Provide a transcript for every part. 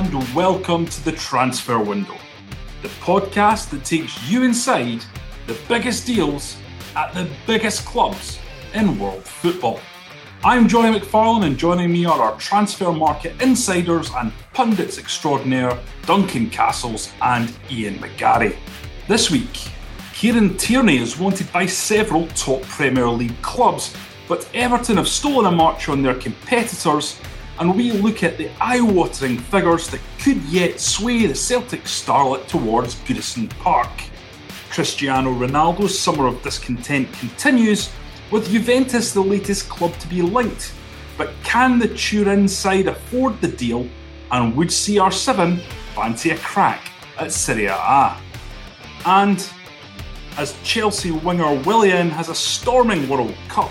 And welcome to the Transfer Window, the podcast that takes you inside the biggest deals at the biggest clubs in world football. I'm Jonny McFarlane, and joining me are our transfer market insiders and pundits extraordinaire, Duncan Castles and Ian McGarry. This week, Kieran Tierney is wanted by several top Premier League clubs, but Everton have stolen a march on their competitors, and we look at the eye watering figures that could yet sway the Celtic starlet towards Goodison Park. Cristiano Ronaldo's summer of discontent continues, with Juventus the latest club to be linked. But can the Turin side afford the deal, and would CR7 fancy a crack at Serie A? And as Chelsea winger Willian has a storming World Cup,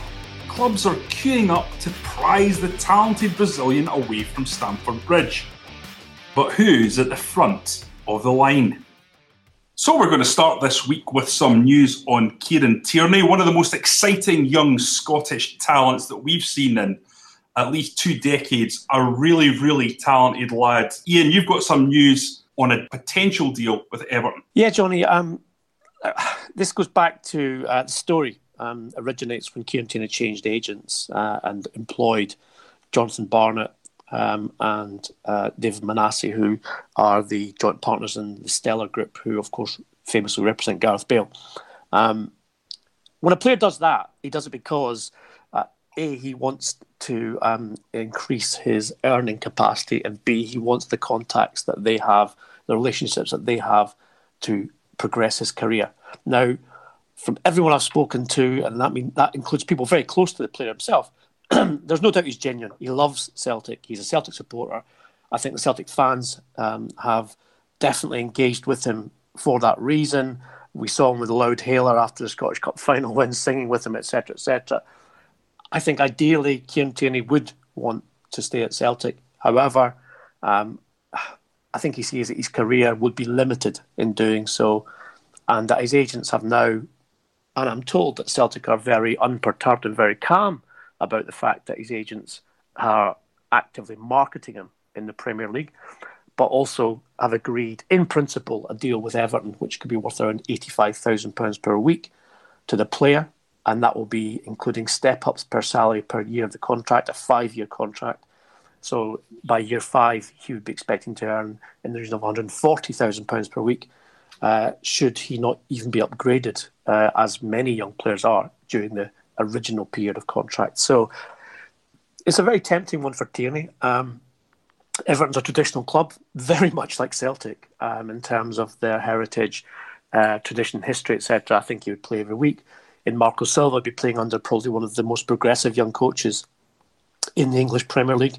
clubs are queuing up to prize the talented Brazilian away from Stamford Bridge. But who's at the front of the line? So we're going to start this week with some news on Kieran Tierney, one of the most exciting young Scottish talents that we've seen in at least two decades. A really, really talented lad. Ian, you've got some news on a potential deal with Everton. Yeah, Jonny. Um, this goes back to uh, the story. Um, originates when Kieran changed agents uh, and employed Jonathan Barnett um, and uh, David Manasseh, who are the joint partners in the Stellar Group, who, of course, famously represent Gareth Bale. Um, when a player does that, he does it because uh, A, he wants to um, increase his earning capacity, and B, he wants the contacts that they have, the relationships that they have to progress his career. Now, from everyone I've spoken to, and that mean that includes people very close to the player himself, there's no doubt he's genuine. He loves Celtic. He's a Celtic supporter. I think the Celtic fans um, have definitely engaged with him for that reason. We saw him with a loud hailer after the Scottish Cup final win, singing with him, etc., etc. I think ideally Kieran Tierney would want to stay at Celtic. However, um, I think he sees that his career would be limited in doing so, and that his agents have now, and I'm told that Celtic are very unperturbed and very calm about the fact that his agents are actively marketing him in the Premier League, but also have agreed, in principle, a deal with Everton, which could be worth around £85,000 per week to the player. And that will be including step ups per salary per year of the contract, a five year contract. So by year five, he would be expecting to earn in the region of £140,000 per week, uh, should he not even be upgraded, uh, as many young players are during the original period of contract. So it's a very tempting one for Tierney. Um, Everton's a traditional club, very much like Celtic um, in terms of their heritage, uh, tradition, history, etc. I think he would play every week. In Marco Silva, would be playing under probably one of the most progressive young coaches in the English Premier League.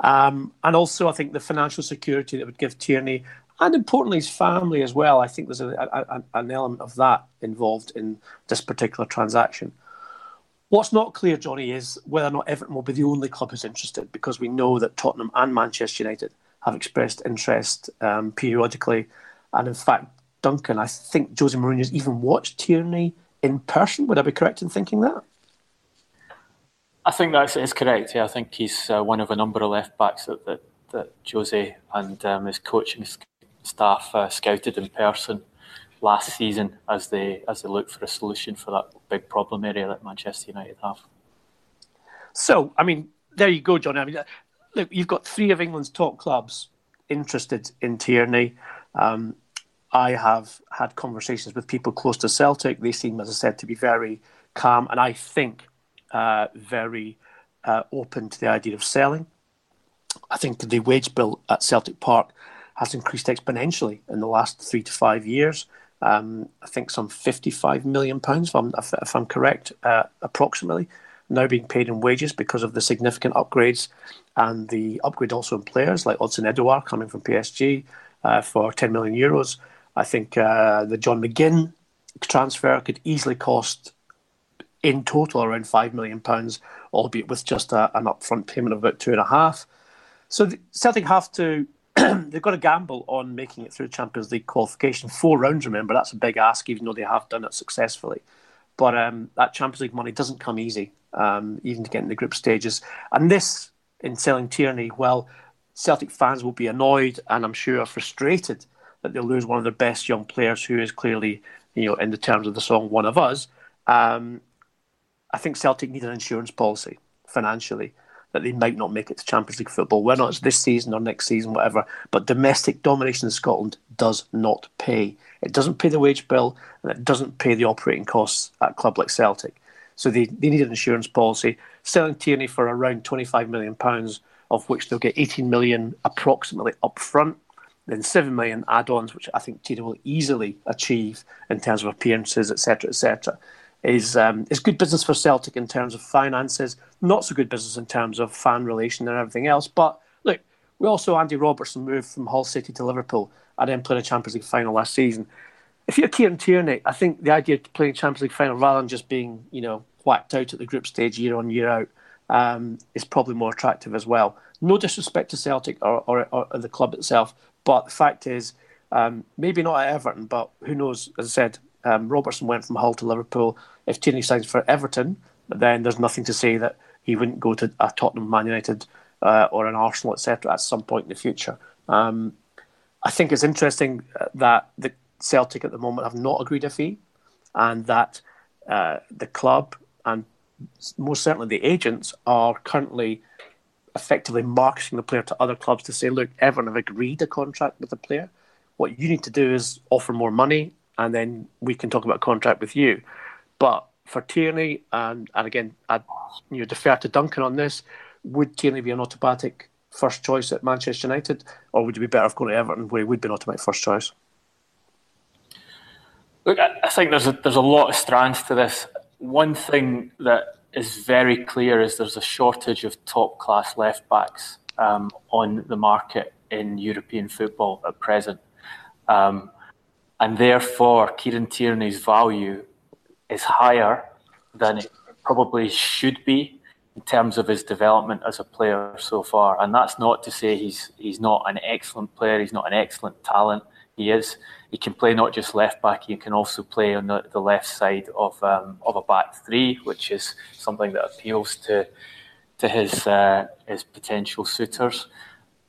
Um, and also, I think the financial security that would give Tierney, and importantly his family as well. I think there's a, a, an element of that involved in this particular transaction. What's not clear, Jonny, is whether or not Everton will be the only club who's interested, because we know that Tottenham and Manchester United have expressed interest um, periodically. And in fact, Duncan, I think Jose Mourinho's even watched Tierney in person. Would I be correct in thinking that? I think that is correct. Yeah, I think he's uh, one of a number of left backs that that, that Jose and um, his coaching staff uh, scouted in person last season as they as they look for a solution for that big problem area that Manchester United have. So, I mean, there you go, John. I mean, look, you've got three of England's top clubs interested in Tierney. Um, I have had conversations with people close to Celtic. They seem, as I said, to be very calm, and I think uh, very uh, open to the idea of selling. I think the wage bill at Celtic Park has increased exponentially in the last three to five years Um, I think some 55 million pounds, if I'm, if I'm correct, uh, approximately, now being paid in wages because of the significant upgrades and the upgrade also in players like Odsonne Edouard coming from PSG uh, for 10 million euros. I think uh, the John McGinn transfer could easily cost in total around five million pounds, albeit with just a, an upfront payment of about two and a half. So Celtic have to they've got to gamble on making it through Champions League qualification. Four rounds, remember, that's a big ask, even though they have done it successfully. But um, that Champions League money doesn't come easy, um, even to get in the group stages. And this, in selling Tierney, well, Celtic fans will be annoyed and I'm sure frustrated that they'll lose one of their best young players who is clearly, you know, in the terms of the song, one of us. Um, I think Celtic need an insurance policy financially that they might not make it to Champions League football, whether it's this season or next season, whatever. But domestic domination in Scotland does not pay. It doesn't pay the wage bill and it doesn't pay the operating costs at a club like Celtic. So they, they need an insurance policy. Selling Tierney for around £25 million, of which they'll get 18 million approximately up front, then 7 million add ons, which I think Tierney will easily achieve in terms of appearances, etc., etc is um, is good business for Celtic in terms of finances, not so good business in terms of fan relation and everything else. But look, we also Andy Robertson moved from Hull City to Liverpool and then played a Champions League final last season. If you're Kieran Tierney, I think the idea of playing Champions League final rather than just being you know whacked out at the group stage year on year out um, is probably more attractive as well. No disrespect to Celtic or, or, or the club itself, but the fact is. Um, maybe not at Everton, but who knows? As I said, um, Robertson went from Hull to Liverpool. If Tierney signs for Everton, then there's nothing to say that he wouldn't go to a Tottenham, Man United, uh, or an Arsenal, etc. at some point in the future. Um, I think it's interesting uh, that the Celtic at the moment have not agreed a fee, and that uh, the club and most certainly the agents are currently effectively marketing the player to other clubs to say, look, Everton have agreed a contract with the player. What you need to do is offer more money and then we can talk about contract with you. But for Tierney, and, and again, I'd you know, defer to Duncan on this, would Tierney be an automatic first choice at Manchester United, or would it be better off going to Everton, where he would be an automatic first choice? Look, I think there's a, there's a lot of strands to this. One thing that is very clear is there's a shortage of top class left backs um, on the market in European football at present. Um, and therefore Kieran Tierney's value is higher than it probably should be in terms of his development as a player so far. And that's not to say he's he's not an excellent player, he's not an excellent talent. He is. He can play not just left back, he can also play on the, the left side of um, of a back three, which is something that appeals to to his uh, his potential suitors.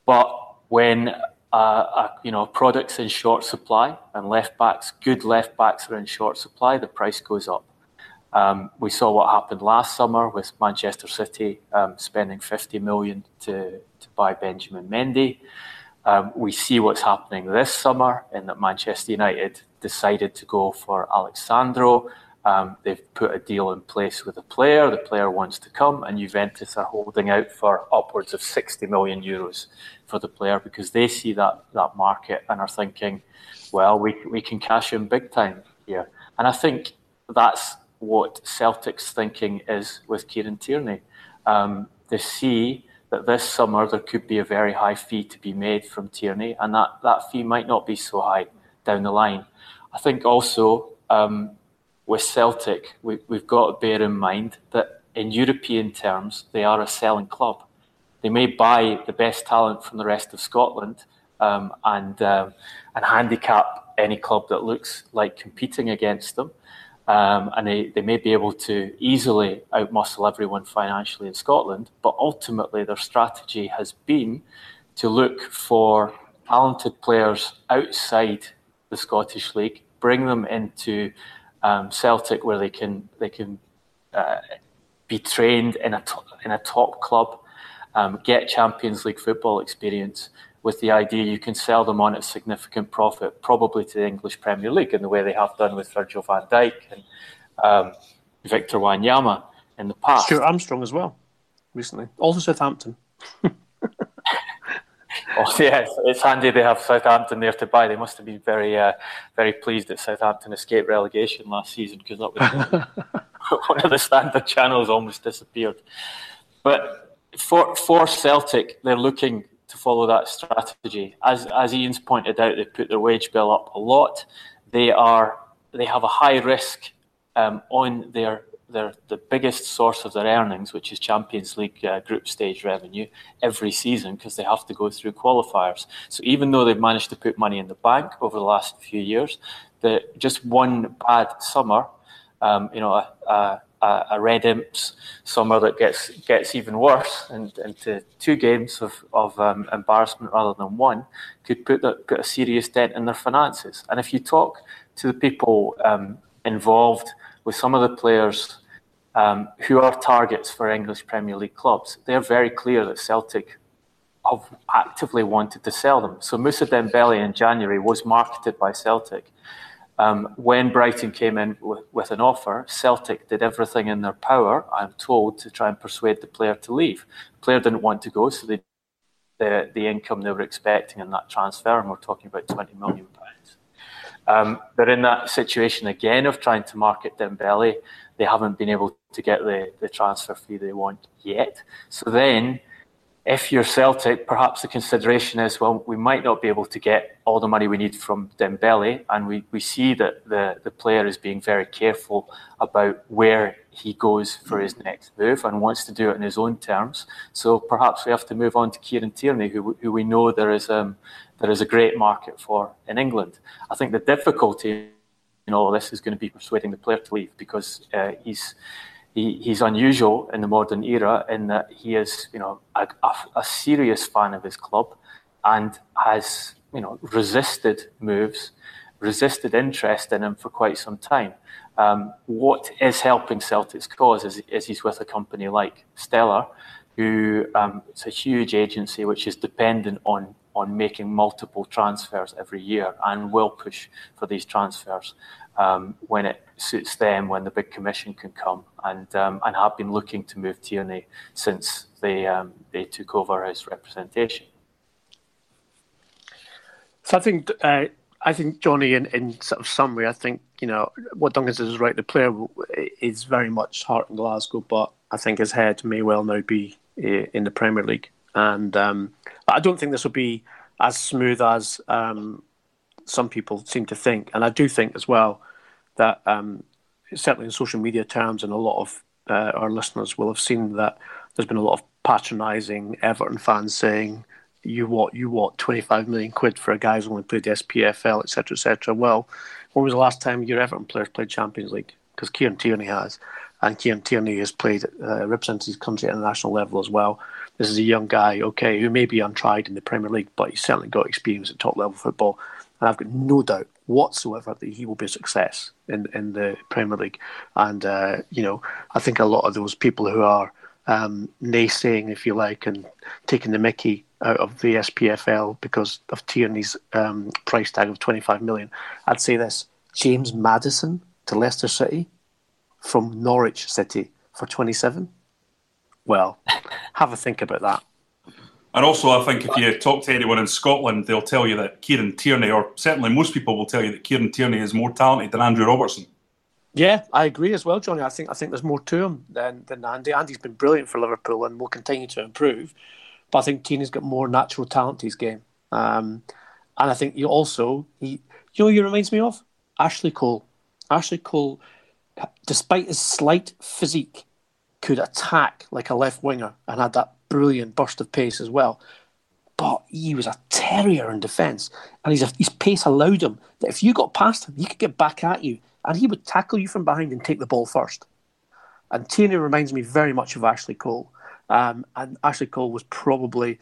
But when uh, uh, you know, products in short supply and left backs, good left backs are in short supply, the price goes up. Um, we saw what happened last summer with Manchester City um, spending 50 million to, to buy Benjamin Mendy. Um, we see what's happening this summer in that Manchester United decided to go for Alex Sandro um, they've put a deal in place with the player. The player wants to come, and Juventus are holding out for upwards of 60 million euros for the player because they see that, that market and are thinking, well, we, we can cash in big time here. And I think that's what Celtic's thinking is with Kieran Tierney. Um, they see that this summer there could be a very high fee to be made from Tierney, and that, that fee might not be so high down the line. I think also um, with Celtic, we, have got to bear in mind that in European terms, they are a selling club. They may buy the best talent from the rest of Scotland um, and um, and handicap any club that looks like competing against them. Um, and they, they may be able to easily outmuscle everyone financially in Scotland, but ultimately their strategy has been to look for talented players outside the Scottish League, bring them into um, Celtic where they can they can uh, be trained in a in a top club, um, get Champions League football experience with the idea you can sell them on at significant profit, probably to the English Premier League in the way they have done with Virgil van Dijk and um, Victor Wanyama in the past. Stuart Armstrong as well, recently. Also Southampton. oh, yeah, it's handy they have Southampton there to buy. They must have been very, uh, very pleased that Southampton escaped relegation last season because that was one of the standard channels almost disappeared. But for for Celtic, they're looking to follow that strategy. As as Ian's pointed out, they put their wage bill up a lot. They are they have a high risk um, on their their the biggest source of their earnings, which is Champions League uh, group stage revenue, every season because they have to go through qualifiers. So even though they've managed to put money in the bank over the last few years, the just one bad summer, um, you know, a, a, a, red imps summer that gets gets even worse, and into two games of of um, embarrassment rather than one, could put the, put a serious dent in their finances. And if you talk to the people um, involved with some of the players um, who are targets for English Premier League clubs, they're very clear that Celtic have actively wanted to sell them. So Moussa Dembele in January was marketed by Celtic. Um, when Brighton came in with, with, an offer, Celtic did everything in their power, I'm told, to try and persuade the player to leave. The player didn't want to go, so they, the, the income they were expecting in that transfer, and we're talking about 20 million pounds. Um, they're in that situation again of trying to market Dembele. They haven't been able to get the, the transfer fee they want yet. So then if you're Celtic, perhaps the consideration is, well, we might not be able to get all the money we need from Dembele, and we, we see that the, the player is being very careful about where he goes for his next move and wants to do it in his own terms. So perhaps we have to move on to Kieran Tierney, who, who we know there is um, there is a great market for in England. I think the difficulty in all of this is going to be persuading the player to leave because uh, he's he, he's unusual in the modern era in that he is, you know, a, a, a, serious fan of his club and has, you know, resisted moves, resisted interest in him for quite some time. Um, what is helping Celtic's cause is, is, he's with a company like Stellar, who um, it's a huge agency which is dependent on on making multiple transfers every year and will push for these transfers um, when it suits them, when the big commission can come, and um, and have been looking to move Tierney since they um, they took over his representation. So I think uh, I think Jonny, in, in sort of summary, I think you know what Duncan says is right. The player is very much heart in Glasgow, but I think his head may well now be uh, in the Premier League, and um, I don't think this will be as smooth as um, some people seem to think, and I do think as well that um, certainly in social media terms, and a lot of uh, our listeners will have seen that there's been a lot of patronising Everton fans saying, "You what? You what? 25 million quid for a guy who's only played SPFL, etc., etc." Well, when was the last time your Everton players played Champions League? Because Kieran Tierney has, and Kieran Tierney has played, uh, represented his country at the national level as well. This is a young guy, okay, who may be untried in the Premier League, but he's certainly got experience at top level football. And I've got no doubt whatsoever that he will be a success in, in the Premier League. And, uh, you know, I think a lot of those people who are um, naysaying, if you like, and taking the mickey out of the SPFL because of Tierney's um, price tag of 25 million, I'd say this James Maddison to Leicester City from Norwich City for 27. Well, have a think about that. And also, I think if you talk to anyone in Scotland, they'll tell you that Kieran Tierney, or certainly most people will tell you that Kieran Tierney is more talented than Andrew Robertson. Yeah, I agree as well, Jonny. I think I think there's more to him than than Andy. Andy's been brilliant for Liverpool and will continue to improve, but I think Tierney's got more natural talent to his game. Um, and I think he also he you know he reminds me of Ashley Cole. Ashley Cole, despite his slight physique, could attack like a left winger and had that brilliant burst of pace as well. But he was a terrier in defence, and his, his pace allowed him that if you got past him, he could get back at you, and he would tackle you from behind and take the ball first. And Tierney reminds me very much of Ashley Cole. Um, and Ashley Cole was probably,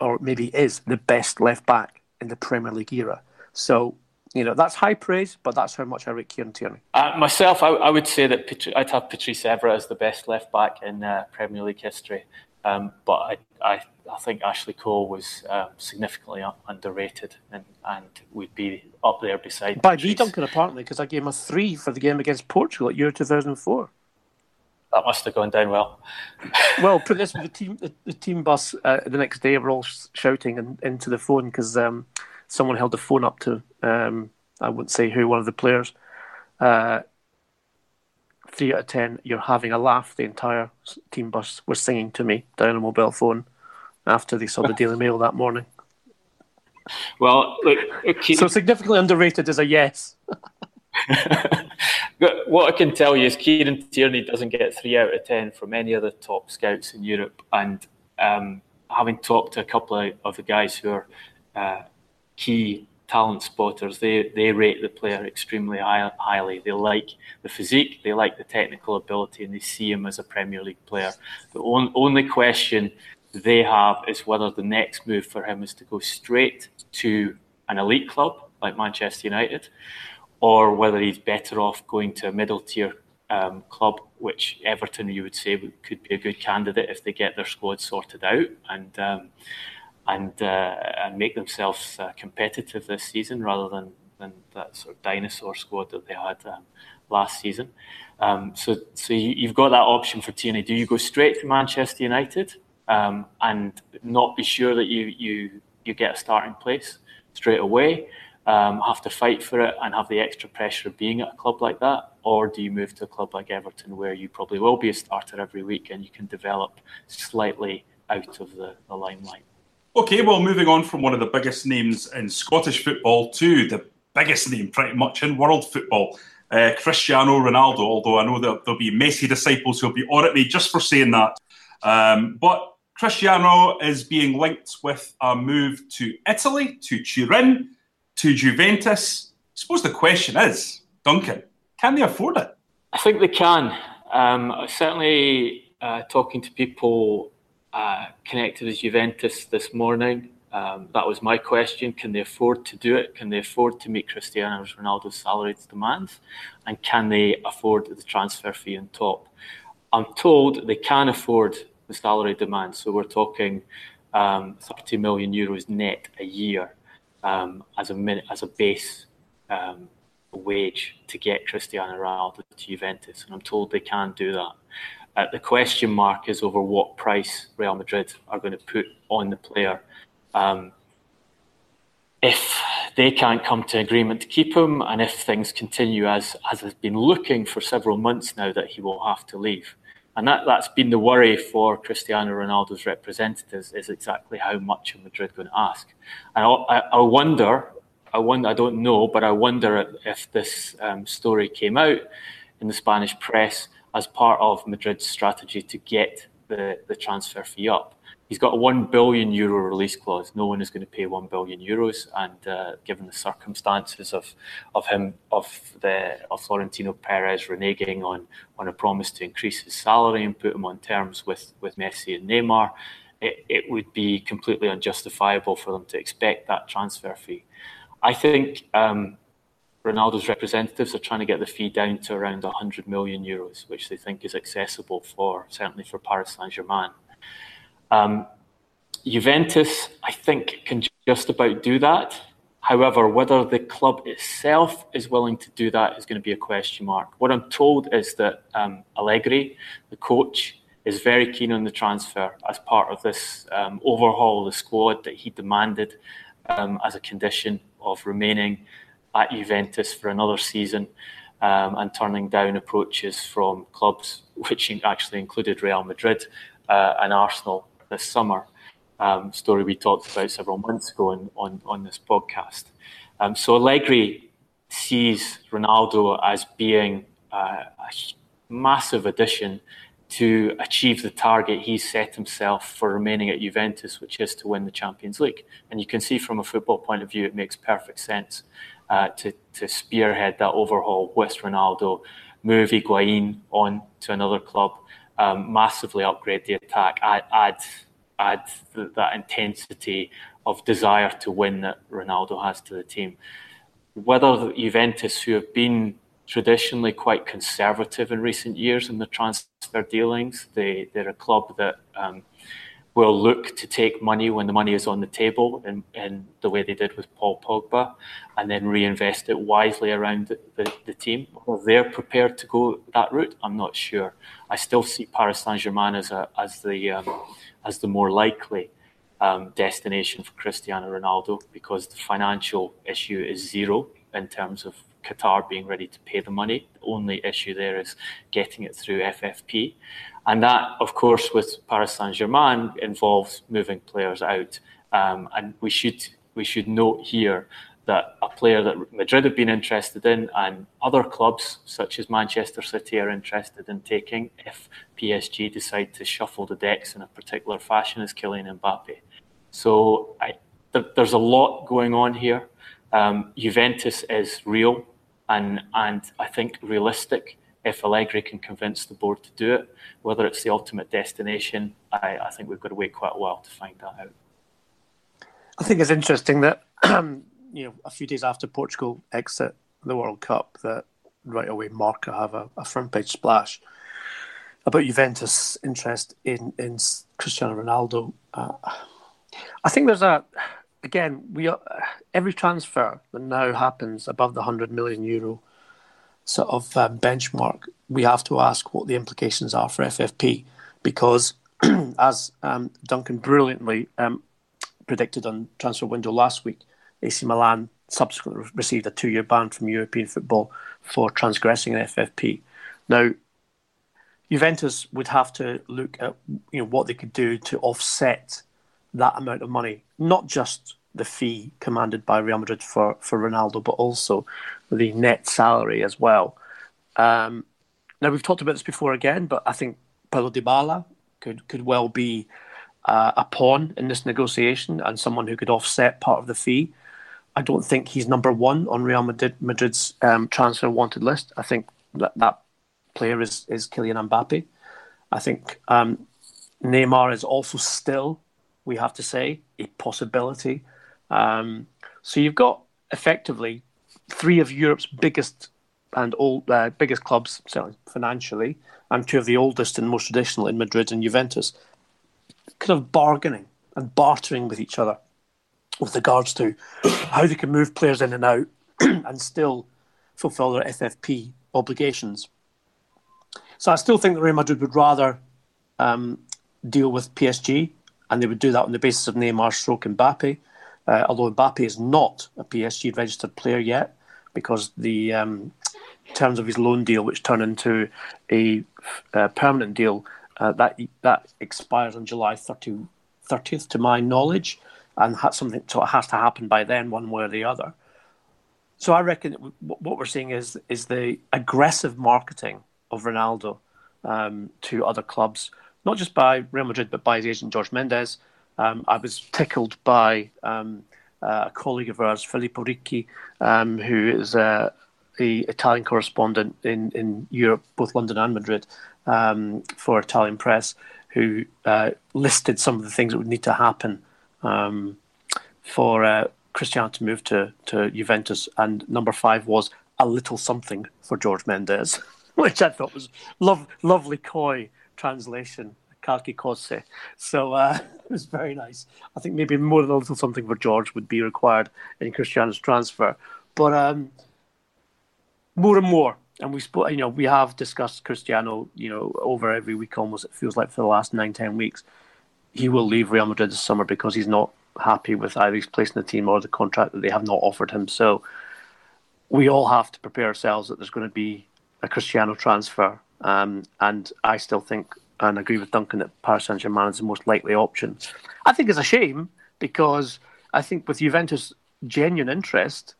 or maybe is, the best left back in the Premier League era. So you know that's high praise, but that's how much I rate Kieran Tierney. Uh, myself, I, I, would say that I'd have Patrice Evra as the best left back in uh, Premier League history. Um, but I, I, I, think Ashley Cole was uh, significantly underrated and, and would be up there beside. By me, Duncan, apparently, because I gave him a three for the game against Portugal at Euro 2004. that must have gone down well. well, put this the team the, the team bus uh, the next day were all shouting and, into the phone because um, someone held the phone up to um, I wouldn't say who one of the players. Uh, three out of ten, you're having a laugh. The entire team bus were singing to me down a mobile phone after they saw the Daily Mail that morning. Well, look, so significantly underrated is a yes. what I can tell you is Kieran Tierney doesn't get three out of ten from any of the top scouts in Europe, and um, having talked to a couple of, of the guys who are uh, key talent spotters, they they rate the player extremely high, highly. They like the physique, they like the technical ability, and they see him as a Premier League player. The on, only question they have is whether the next move for him is to go straight to an elite club like Manchester United, or whether he's better off going to a middle tier um, club, which Everton you would say could be a good candidate if they get their squad sorted out and um, and uh, and make themselves uh, competitive this season rather than than that sort of dinosaur squad that they had um, last season. Um, so so you, have got that option for Tierney. Do you go straight to Manchester United um, and not be sure that you you you get a starting place straight away? um, have to fight for it and have the extra pressure of being at a club like that? Or do you move to a club like Everton where you probably will be a starter every week and you can develop slightly out of the, the limelight? Okay, well, moving on from one of the biggest names in Scottish football to the biggest name pretty much in world football. Uh, Cristiano Ronaldo, although I know that there'll be Messi disciples who'll be on at me just for saying that. Um, but Cristiano is being linked with a move to Italy, to Turin to Juventus. I suppose the question is, Duncan, can they afford it? I think they can. Um, certainly, uh, talking to people uh, connected with Juventus this morning, um, that was my question. Can they afford to do it? Can they afford to meet Cristiano Ronaldo's salary demands? And can they afford the transfer fee on top? I'm told they can afford the salary demands. So we're talking um, 30 million euros net a year um, as a minute as a base um, wage to get Cristiano Ronaldo to Juventus, and I'm told they can do that. Uh, the question mark is over what price Real Madrid are going to put on the player. Um, if they can't come to agreement to keep him, and if things continue as as has been looking for several months now that he will have to leave, and that, that's been the worry for Cristiano Ronaldo's representatives is exactly how much are Madrid going to ask. And I, I wonder, I wonder, I don't know, but I wonder if this um, story came out in the Spanish press as part of Madrid's strategy to get the, the transfer fee up he's got a one billion euro release clause. No one is going to pay one billion euros, and uh, given the circumstances of of him of the of Florentino Perez reneging on on a promise to increase his salary and put him on terms with with Messi and Neymar, it, it would be completely unjustifiable for them to expect that transfer fee. I think. Um, Ronaldo's representatives are trying to get the fee down to around 100 million euros, which they think is accessible for certainly for Paris Saint Germain. Um, Juventus, I think, can just about do that. However, whether the club itself is willing to do that is going to be a question mark. What I'm told is that um, Allegri, the coach, is very keen on the transfer as part of this um, overhaul of the squad that he demanded um, as a condition of remaining at Juventus for another season um, and turning down approaches from clubs, which actually included Real Madrid uh, and Arsenal this summer. Um, story we talked about several months ago on, on, on this podcast. Um, so Allegri sees Ronaldo as being uh, a massive addition to achieve the target he's set himself for remaining at Juventus, which is to win the Champions League. And you can see from a football point of view, it makes perfect sense uh, to, to spearhead that overhaul with Ronaldo, move Higuain on to another club, um, massively upgrade the attack, add add, add that intensity of desire to win that Ronaldo has to the team. Whether Juventus, who have been traditionally quite conservative in recent years in the transfer dealings, they, they're a club that um, will look to take money when the money is on the table in, in the way they did with Paul Pogba and then reinvest it wisely around the, the, the team. Whether they're prepared to go that route, I'm not sure. I still see Paris Saint Germain as, as, the, um, as the more likely um, destination for Cristiano Ronaldo because the financial issue is zero in terms of Qatar being ready to pay the money. The only issue there is getting it through FFP. And that, of course, with Paris Saint Germain involves moving players out. Um, and we should we should note here that a player that Madrid have been interested in and other clubs such as Manchester City are interested in taking if PSG decide to shuffle the decks in a particular fashion is Kylian Mbappe. So I, th- there's a lot going on here. Um, Juventus is real and and I think realistic if Allegri can convince the board to do it. Whether it's the ultimate destination, I, I think we've got to wait quite a while to find that out. I think it's interesting that you know a few days after Portugal exit the World Cup, that right away Marca have a, a front page splash about Juventus' interest in in Cristiano Ronaldo. Uh, I think there's a again we uh, every transfer that now happens above the hundred million euro sort of um, benchmark, we have to ask what the implications are for FFP, because as um, Duncan brilliantly um, predicted on transfer window last week, AC Milan subsequently received a two-year ban from European football for transgressing an FFP. Now, Juventus would have to look at you know what they could do to offset that amount of money, not just the fee commanded by Real Madrid for, for Ronaldo, but also the net salary as well. Um, now we've talked about this before again, but I think Paulo Dybala could could well be uh, a pawn in this negotiation and someone who could offset part of the fee. I don't think he's number one on Real Madrid, Madrid's um, transfer wanted list. I think that that player is is Kylian Mbappe. I think um, Neymar is also still, we have to say, a possibility. Um, so you've got effectively three of Europe's biggest and old uh, biggest clubs, certainly financially, and two of the oldest and most traditional in Madrid and Juventus, kind of bargaining and bartering with each other with regards to how they can move players in and out and still fulfil their FFP obligations. So I still think that Real Madrid would rather um, deal with PSG, and they would do that on the basis of Neymar, stroke Mbappe. Uh, although Mbappe is not a PSG registered player yet, because the um, terms of his loan deal, which turned into a, a permanent deal, uh, that that expires on July 30, 30th, to my knowledge, and something so it has to happen by then, one way or the other. So I reckon what we're seeing is is the aggressive marketing of Ronaldo um, to other clubs, not just by Real Madrid but by his agent George Mendes, um, I was tickled by um, uh, a colleague of ours, Filippo Ricci, um, who is uh, the Italian correspondent in, in Europe, both London and Madrid, um, for Italian press, who uh, listed some of the things that would need to happen um, for uh, Cristiano to move to, to Juventus. And number five was a little something for George Mendes, which I thought was lov- lovely coy translation qualche cosa. So uh, it was very nice. I think maybe more than a little something for George would be required in Cristiano's transfer. But um, more and more, and we spoke, you know, we have discussed Cristiano, you know, over every week almost. It feels like for the last nine, ten weeks, he will leave Real Madrid this summer because he's not happy with either his place in the team or the contract that they have not offered him. So we all have to prepare ourselves that there's going to be a Cristiano transfer. Um, and I still think and agree with Duncan that Paris Saint Germain is the most likely option. I think it's a shame because I think with Juventus' genuine interest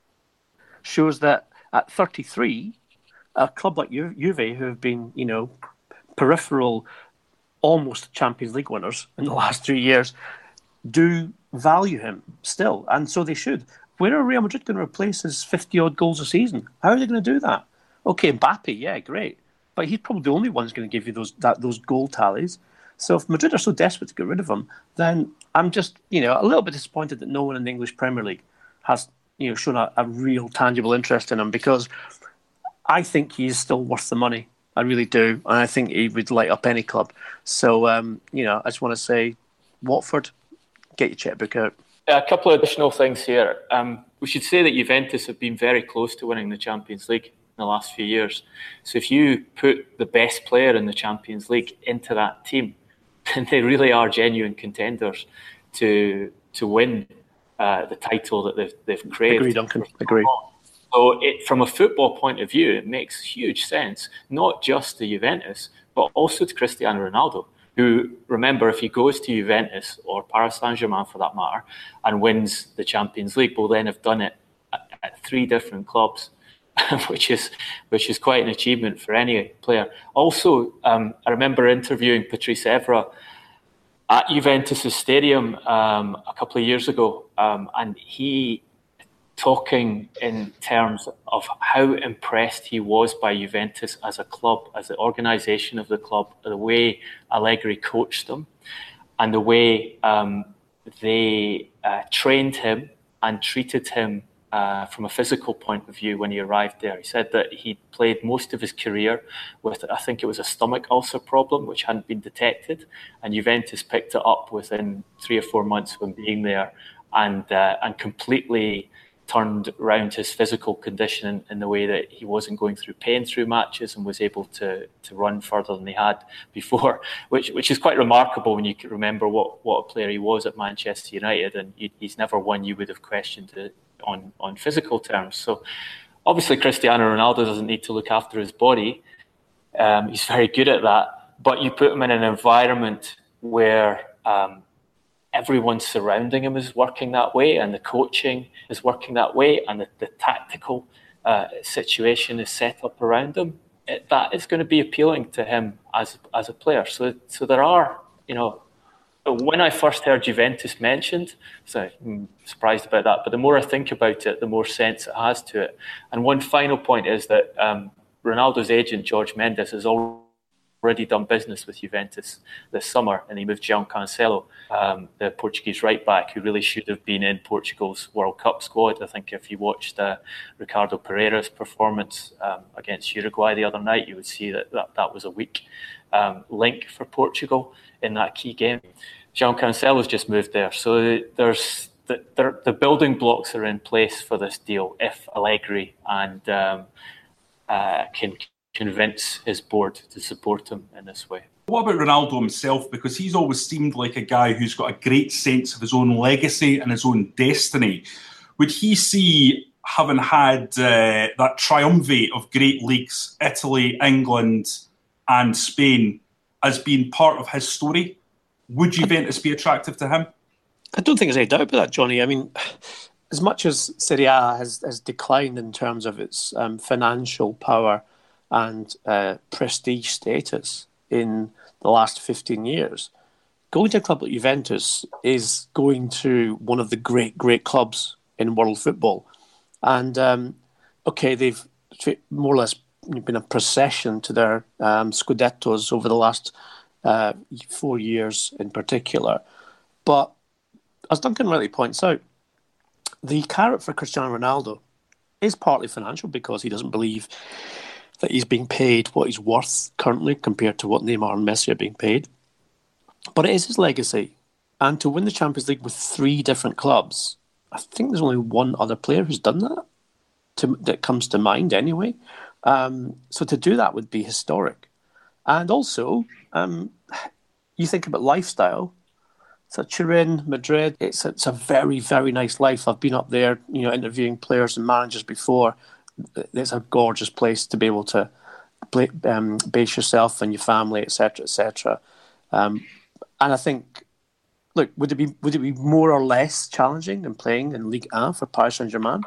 shows that at 33, a club like Ju- Juve, who have been, you know, peripheral, almost Champions League winners in the last three years, do value him still, and so they should. Where are Real Madrid going to replace his 50 odd goals a season? How are they going to do that? Okay, Mbappe, yeah, great but he's probably the only one who's going to give you those that those goal tallies. So if Madrid are so desperate to get rid of him, then I'm just you know a little bit disappointed that no one in the English Premier League has you know shown a, a real tangible interest in him because I think he's still worth the money. I really do, and I think he would light up any club. So um, you know, I just want to say Watford. Get your checkbook out. A couple of additional things here. Um, we should say that Juventus have been very close to winning the Champions League in the last few years. So if you put the best player in the Champions League into that team, then they really are genuine contenders to to win uh, the title that they've they've created. Agree, Duncan. Agree. So, it, from a football point of view, it makes huge sense, not just to Juventus, but also to Cristiano Ronaldo, who, remember, if he goes to Juventus or Paris Saint Germain for that matter and wins the Champions League, will then have done it at, at three different clubs. which is which is quite an achievement for any player. Also, um, I remember interviewing Patrice Evra at Juventus' stadium um, a couple of years ago, um, and he talking in terms of how impressed he was by Juventus as a club, as the organisation of the club, the way Allegri coached them, and the way um, they uh, trained him and treated him uh, from a physical point of view when he arrived there. He said that he played most of his career with, I think it was a stomach ulcer problem, which hadn't been detected, and Juventus picked it up within three or four months when being there, and uh, and completely turned around his physical condition in, in, the way that he wasn't going through pain through matches and was able to to run further than he had before, which which is quite remarkable when you remember what, what a player he was at Manchester United, and he's never one you would have questioned on on physical terms. So obviously Cristiano Ronaldo doesn't need to look after his body; um, he's very good at that. But you put him in an environment where um, everyone surrounding him is working that way, and the coaching is working that way, and the, the tactical uh, situation is set up around him. It, that is going to be appealing to him as as a player. So, so there are, you know, when I first heard Juventus mentioned, so I'm surprised about that. But the more I think about it, the more sense it has to it. And one final point is that um, Ronaldo's agent George Mendes has already done business with Juventus this summer, and he moved João Cancelo, um, the Portuguese right back, who really should have been in Portugal's World Cup squad. I think if you watched uh, Ricardo Pereira's performance um, against Uruguay the other night, you would see that that, that was a weak um, link for Portugal in that key game. João Cancelo's just moved there, so there's the, the, building blocks are in place for this deal if Allegri and um, uh, can convince his board to support him in this way. What about Ronaldo himself? Because he's always seemed like a guy who's got a great sense of his own legacy and his own destiny. Would he see having had uh, that triumvirate of great leagues, Italy, England, and Spain, as being part of his story? Would Juventus be attractive to him? I don't think there's any doubt about that, Jonny. I mean, as much as Serie A has, has declined in terms of its um, financial power and uh, prestige status in the last 15 years. Going to a club like Juventus is going to one of the great, great clubs in world football. And um, okay, they've more or less been a procession to their um, Scudettos over the last uh, four years in particular. But as Duncan really points out, the carrot for Cristiano Ronaldo is partly financial because he doesn't believe that he's being paid what he's worth currently compared to what Neymar and Messi are being paid. But it is his legacy. And to win the Champions League with three different clubs, I think there's only one other player who's done that, to, that comes to mind anyway. Um, so to do that would be historic. And also, um, you think about lifestyle. So Turin, Madrid, it's, it's a very, very nice life. I've been up there, you know, interviewing players and managers before it's a gorgeous place to be able to play, um, base yourself and your family, etc., etc. Um, and I think, look, would it be would it be more or less challenging than playing in League A for Paris Saint Germain?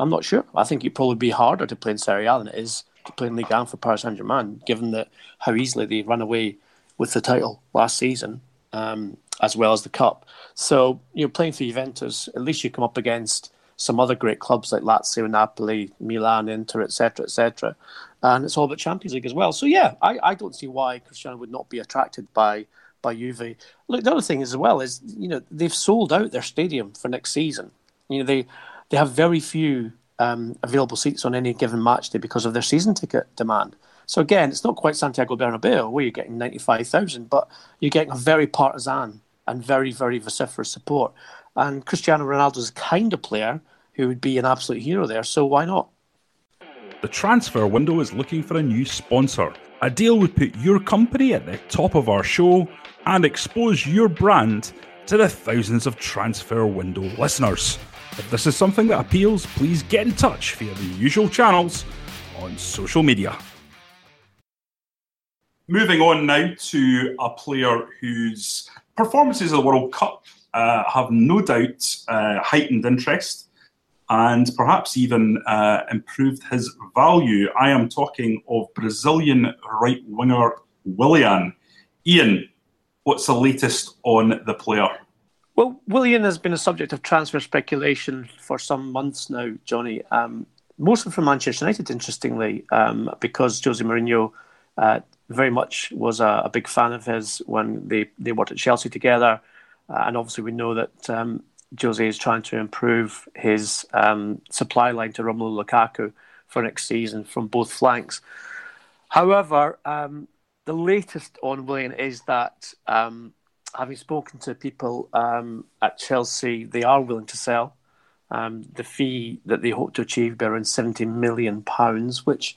I'm not sure. I think it'd probably be harder to play in Serie A than it is to play in Ligue 1 for Paris Saint Germain, given that how easily they ran away with the title last season, um, as well as the cup. So you know, playing for Juventus, at least you come up against some other great clubs like Lazio, Napoli, Milan, Inter, etc., etc. And it's all about Champions League as well. So yeah, I, I don't see why Cristiano would not be attracted by by Juve. Look, the other thing as well is you know they've sold out their stadium for next season. You know they they have very few um, available seats on any given match day because of their season ticket demand. So again, it's not quite Santiago Bernabeu where you're getting ninety five thousand, but you're getting a very partisan and very, very vociferous support. And Cristiano Ronaldo is the kind of player who would be an absolute hero there. So why not? The transfer window is looking for a new sponsor. A deal would put your company at the top of our show and expose your brand to the thousands of transfer window listeners. If this is something that appeals, please get in touch via the usual channels on social media. Moving on now to a player whose performances at the World Cup uh, have no doubt uh, heightened interest and perhaps even uh, improved his value. I am talking of Brazilian right winger Willian. Ian, what's the latest on the player? Well, Willian has been a subject of transfer speculation for some months now, Jonny. Um, mostly from Manchester United, interestingly, um, because Jose Mourinho uh, very much was a, a, big fan of his when they, they worked at Chelsea together. Uh, and obviously, we know that um, Jose is trying to improve his um, supply line to Romelu Lukaku for next season from both flanks. However, um, the latest on Willian is that um, having spoken to people um, at Chelsea, they are willing to sell. Um, the fee that they hope to achieve be around seventy million pounds, which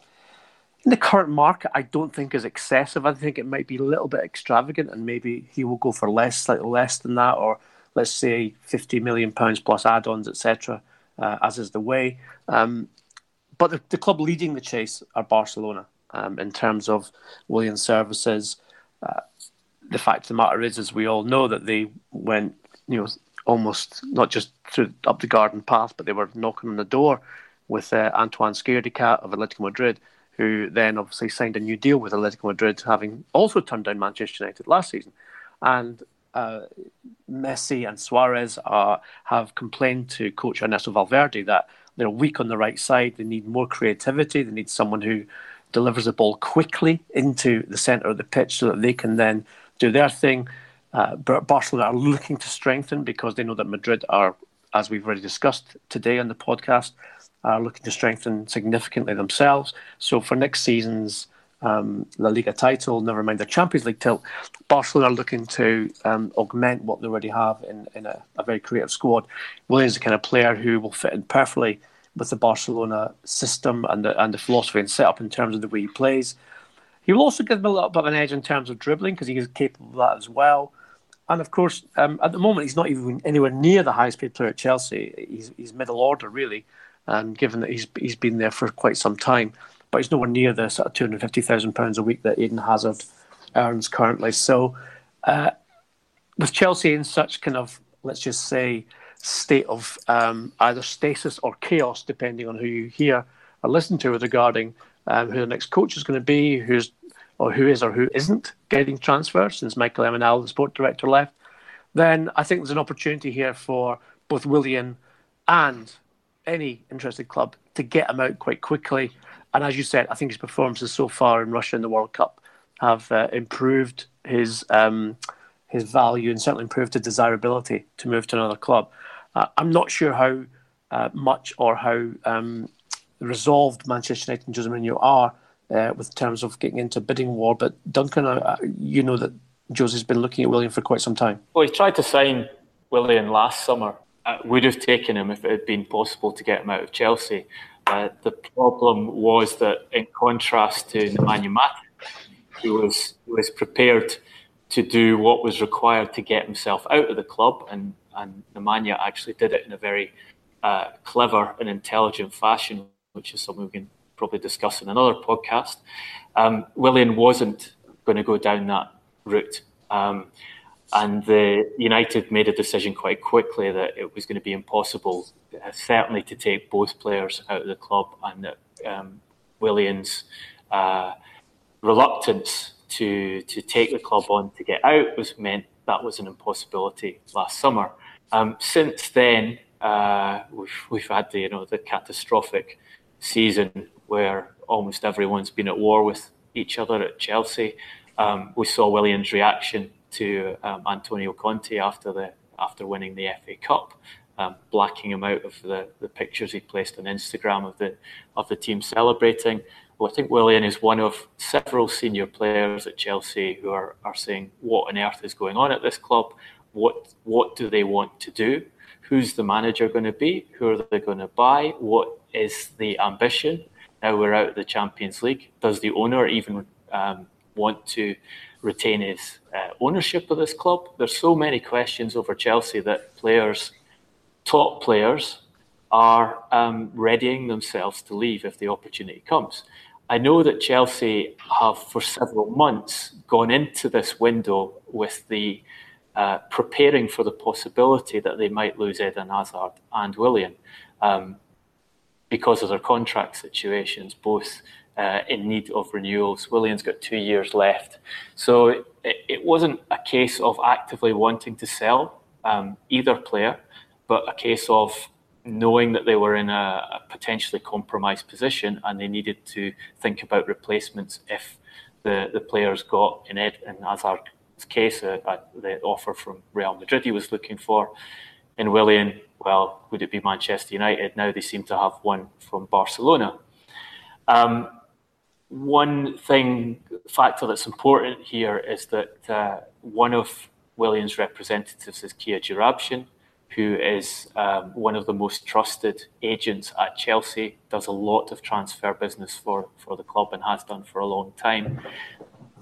in the current market I don't think is excessive. I think it might be a little bit extravagant, and maybe he will go for less, slightly less than that, or let's say 50 million pounds plus add-ons, etc., uh, as is the way. Um, but the, the, club leading the chase are Barcelona um, in terms of Willian services. Uh, the fact of the matter is, as we all know, that they went, you know, almost not just through up the garden path, but they were knocking on the door with uh, Antoine Sciardi-Cat of Atletico Madrid, who then obviously signed a new deal with Atletico Madrid, having also turned down Manchester United last season. And uh, Messi and Suarez are, have complained to coach Ernesto Valverde that they're weak on the right side. They need more creativity. They need someone who delivers the ball quickly into the centre of the pitch so that they can then do their thing. Uh, Barcelona are looking to strengthen because they know that Madrid are, as we've already discussed today on the podcast, are looking to strengthen significantly themselves. So for next season's um, La Liga title, never mind the Champions League title. Barcelona are looking to um, augment what they already have in, in a, a, very creative squad. Williams is the kind of player who will fit in perfectly with the Barcelona system and the, and the philosophy and setup in terms of the way he plays. He will also give him a little bit of an edge in terms of dribbling because he is capable of that as well. And of course, um, at the moment, he's not even anywhere near the highest paid player at Chelsea. He's, he's middle order, really, and given that he's, he's been there for quite some time but he's nowhere near the sort of two hundred fifty thousand pounds a week that Eden Hazard earns currently. So, uh, with Chelsea in such kind of let's just say state of um, either stasis or chaos, depending on who you hear or listen to regarding um, who the next coach is going to be, who's or who is or who isn't getting transferred since Michael Emenalo, the sport director, left, then I think there's an opportunity here for both Willian and any interested club to get him out quite quickly and as you said, I think his performances so far in Russia in the World Cup have uh, improved his um, his value and certainly improved his desirability to move to another club. Uh, I'm not sure how uh, much or how um, resolved Manchester United and Jose Mourinho are uh, with terms of getting into bidding war. But Duncan, uh, you know that Jose's been looking at William for quite some time. Well, he tried to sign William last summer. Uh, would have taken him if it had been possible to get him out of Chelsea. Uh, the problem was that, in contrast to Nemanja Matic, he was he was prepared to do what was required to get himself out of the club, and and Nemanja actually did it in a very uh, clever and intelligent fashion, which is something we can probably discuss in another podcast. Um, Willian wasn't going to go down that route. Um, and the United made a decision quite quickly that it was going to be impossible, uh, certainly to take both players out of the club, and that um, Willian's uh, reluctance to to take the club on to get out was meant that was an impossibility last summer. Um, since then, uh, we've we've had the you know the catastrophic season where almost everyone's been at war with each other at Chelsea. Um, we saw Willian's reaction to um, Antonio Conte after the after winning the FA Cup, um, blacking him out of the, the pictures he placed on Instagram of the of the team celebrating. Well, I think Willian is one of several senior players at Chelsea who are, are saying what on earth is going on at this club. what what do they want to do? Who's the manager going to be? Who are they going to buy? What is the ambition? Now we're out of the Champions League. Does the owner even um, want to retain his uh, ownership of this club? There's so many questions over Chelsea that players, top players, are um, readying themselves to leave if the opportunity comes. I know that Chelsea have, for several months, gone into this window with the uh, preparing for the possibility that they might lose Eden Hazard and William. um, because of their contract situations, both uh, in need of renewals. Willian's got two years left. So it, it wasn't a case of actively wanting to sell um, either player, but a case of knowing that they were in a, a, potentially compromised position and they needed to think about replacements if the, the players got in Ed in Hazard's case uh, uh, the offer from Real Madrid he was looking for. In Willian, well, would it be Manchester United? Now they seem to have one from Barcelona. Um, one thing factor that's important here is that uh, one of Willian's representatives is Kia Joorabchian who is um, one of the most trusted agents at Chelsea, does a lot of transfer business for, for the club and has done for a long time.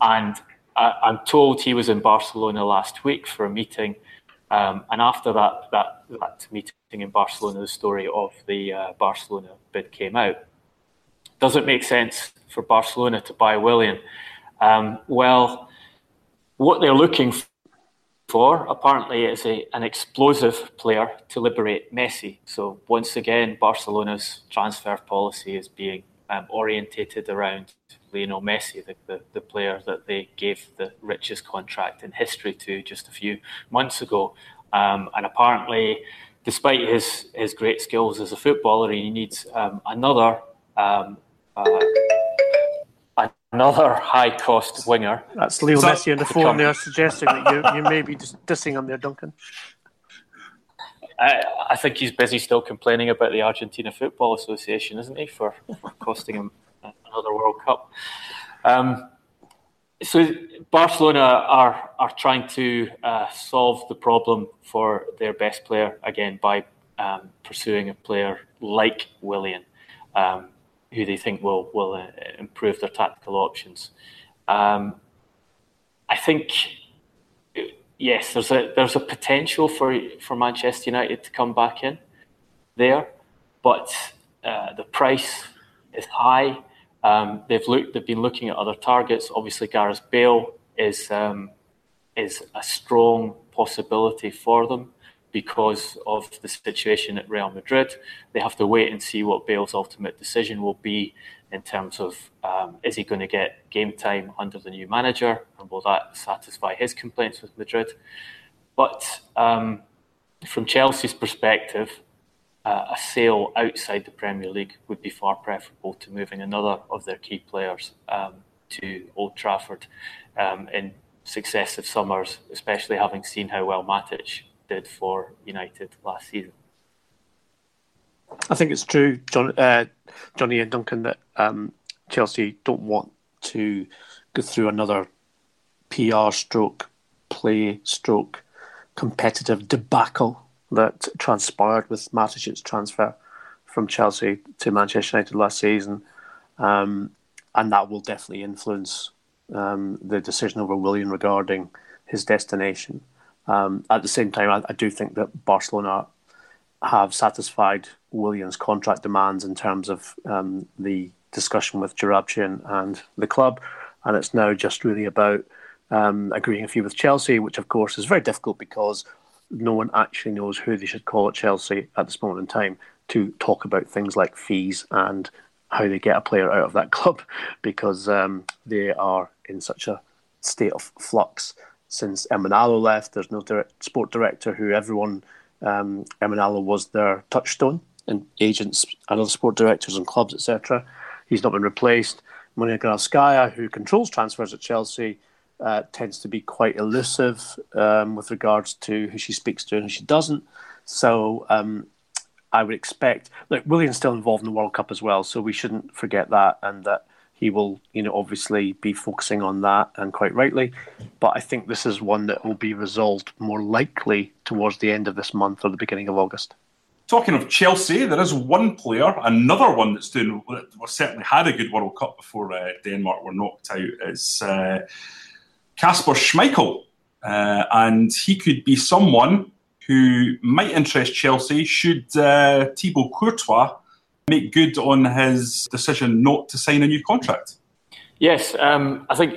And I, am told he was in Barcelona last week for a meeting. Um, and after that, that, that meeting in Barcelona, the story of the uh, Barcelona bid came out. Does it make sense for Barcelona to buy Willian? Um, well, what they're looking for for apparently is a, an explosive player to liberate Messi. So once again, Barcelona's transfer policy is being um, orientated around Lionel Messi, the, the, the, player that they gave the richest contract in history to just a few months ago. Um, and apparently, despite his, his great skills as a footballer, he needs um, another um, uh, another high cost winger. That's Leo Messi on the phone there suggesting that you, you may be just dissing him there, Duncan. I, I, think he's busy still complaining about the Argentina Football Association, isn't he, for, for costing him another World Cup. Um, so Barcelona are are trying to uh, solve the problem for their best player again by um, pursuing a player like Willian. Um, who they think will will uh, improve their tactical options. Um, I think yes, there's a there's a potential for for Manchester United to come back in there, but uh, the price is high. Um, they've looked they've been looking at other targets. Obviously, Gareth Bale is um, is a strong possibility for them because of the situation at Real Madrid. They have to wait and see what Bale's ultimate decision will be in terms of um, is he going to get game time under the new manager and will that satisfy his complaints with Madrid? But um, from Chelsea's perspective, uh, a sale outside the Premier League would be far preferable to moving another of their key players um, to Old Trafford um, in successive summers, especially having seen how well Matic did for United last season. I think it's true, John, uh, Jonny and Duncan, that um, Chelsea don't want to go through another PR stroke, play stroke, competitive debacle that transpired with Matic's transfer from Chelsea to Manchester United last season. Um, and that will definitely influence um, the decision over William regarding his destination. Um, at the same time, I, I, do think that Barcelona have satisfied William's contract demands in terms of um, the discussion with Joorabchian and the club, and it's now just really about um, agreeing a fee with Chelsea, which of course is very difficult because no one actually knows who they should call at Chelsea at this moment in time to talk about things like fees and how they get a player out of that club because um, they are in such a state of flux since Emenalo left. There's no direct, sport director who everyone um, Emenalo was their touchstone and agents and other sport directors and clubs, etc. He's not been replaced. Marina Granovskaia, who controls transfers at Chelsea, uh, tends to be quite elusive um, with regards to who she speaks to and who she doesn't. So um, I would expect, look, Willian's still involved in the World Cup as well, so we shouldn't forget that, and that he will, you know, obviously be focusing on that, and quite rightly. But I think this is one that will be resolved more likely towards the end of this month or the beginning of August. Talking of Chelsea, there is one player, another one that's doing well, certainly had a good World Cup before uh, Denmark were knocked out. Is Kasper uh, Schmeichel, uh, and he could be someone who might interest Chelsea should uh, Thibaut Courtois make good on his decision not to sign a new contract? Yes, um, I think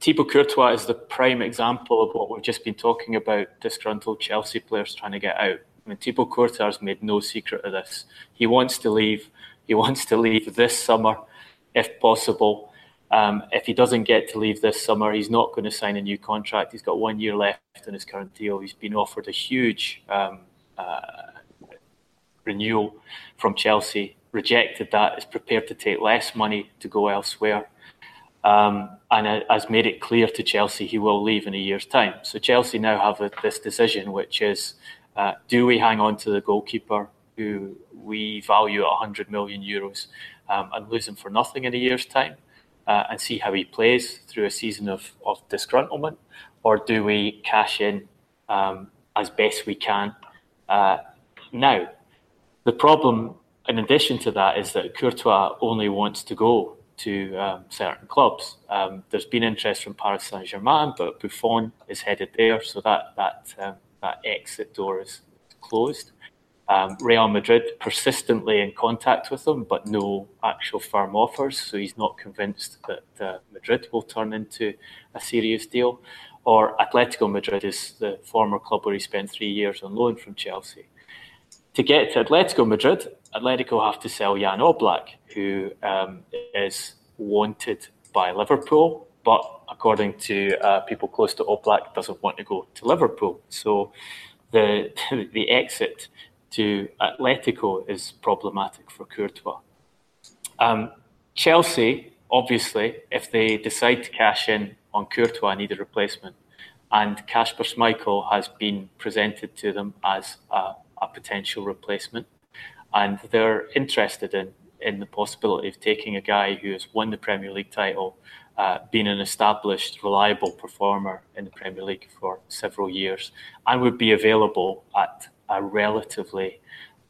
Thibaut Courtois is the prime example of what we've just been talking about disgruntled Chelsea players trying to get out. I mean, Thibaut Courtois made no secret of this. He wants to leave. He wants to leave this summer, if possible. Um, if he doesn't get to leave this summer, he's not going to sign a new contract. He's got one year left in his current deal. He's been offered a huge um, uh, renewal from Chelsea, rejected that, is prepared to take less money to go elsewhere, um, and has made it clear to Chelsea he will leave in a year's time. So Chelsea now have a, this decision, which is uh, do we hang on to the goalkeeper who we value at 100 million euros um, and lose him for nothing in a year's time? Uh, and see how he plays through a season of, of disgruntlement? Or do we cash in um, as best we can uh, now? The problem, in addition to that, is that Courtois only wants to go to um, certain clubs. Um, there's been interest from Paris Saint Germain, but Buffon is headed there, so that that um, that exit door is closed. Um, Real Madrid persistently in contact with him, but no actual firm offers. So he's not convinced that uh, Madrid will turn into a serious deal. Or Atletico Madrid is the former club where he spent three years on loan from Chelsea. To get to Atletico Madrid, Atletico have to sell Jan Oblak, who um, is wanted by Liverpool, but according to uh, people close to Oblak, doesn't want to go to Liverpool. So the the exit to Atletico is problematic for Courtois. Um, Chelsea, obviously, if they decide to cash in on Courtois, need a replacement. And Kasper Schmeichel has been presented to them as a, a potential replacement. And they're interested in, in the possibility of taking a guy who has won the Premier League title, uh, been an established, reliable performer in the Premier League for several years, and would be available at a relatively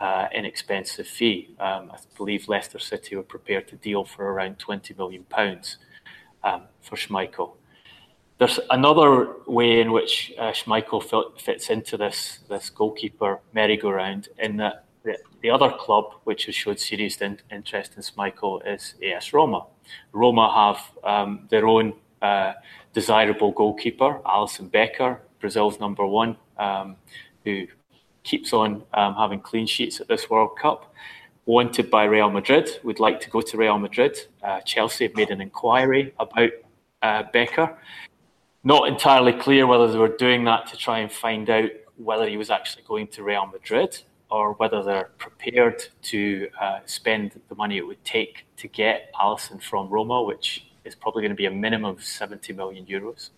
uh, inexpensive fee. Um, I believe Leicester City were prepared to deal for around £20 million um, for Schmeichel. There's another way in which uh, Schmeichel fits into this, this goalkeeper merry-go-round in that the, the other club which has showed serious in, interest in Schmeichel is AS Roma. Roma have um, their own uh, desirable goalkeeper, Alisson Becker, Brazil's number one, um, who keeps on um, having clean sheets at this World Cup. Wanted by Real Madrid, would like to go to Real Madrid. Uh, Chelsea have made an inquiry about uh, Becker. Not entirely clear whether they were doing that to try and find out whether he was actually going to Real Madrid or whether they're prepared to uh, spend the money it would take to get Alisson from Roma, which is probably going to be a minimum of 70 million euros.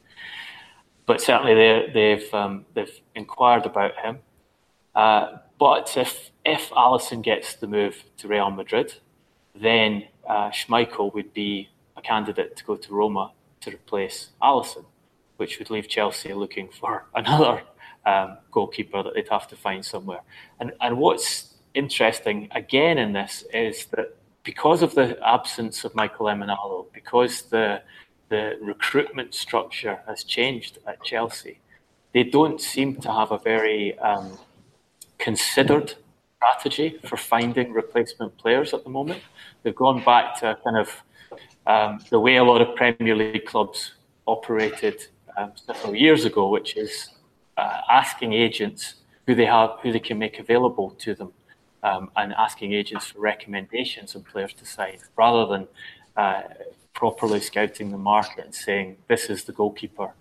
But certainly they, have um, they've inquired about him. Uh, but if if Alisson gets the move to Real Madrid, then uh, Schmeichel would be a candidate to go to Roma to replace Alisson, which would leave Chelsea looking for another um, goalkeeper that they'd have to find somewhere. And and what's interesting again in this is that because of the absence of Michael Emenalo, because the the recruitment structure has changed at Chelsea, they don't seem to have a very um, considered strategy for finding replacement players at the moment. They've gone back to kind of um, the way a lot of Premier League clubs operated um, several years ago, which is uh, asking agents who they have, who they can make available to them, um, and asking agents for recommendations on players to sign, rather than uh, properly scouting the market and saying this is the goalkeeper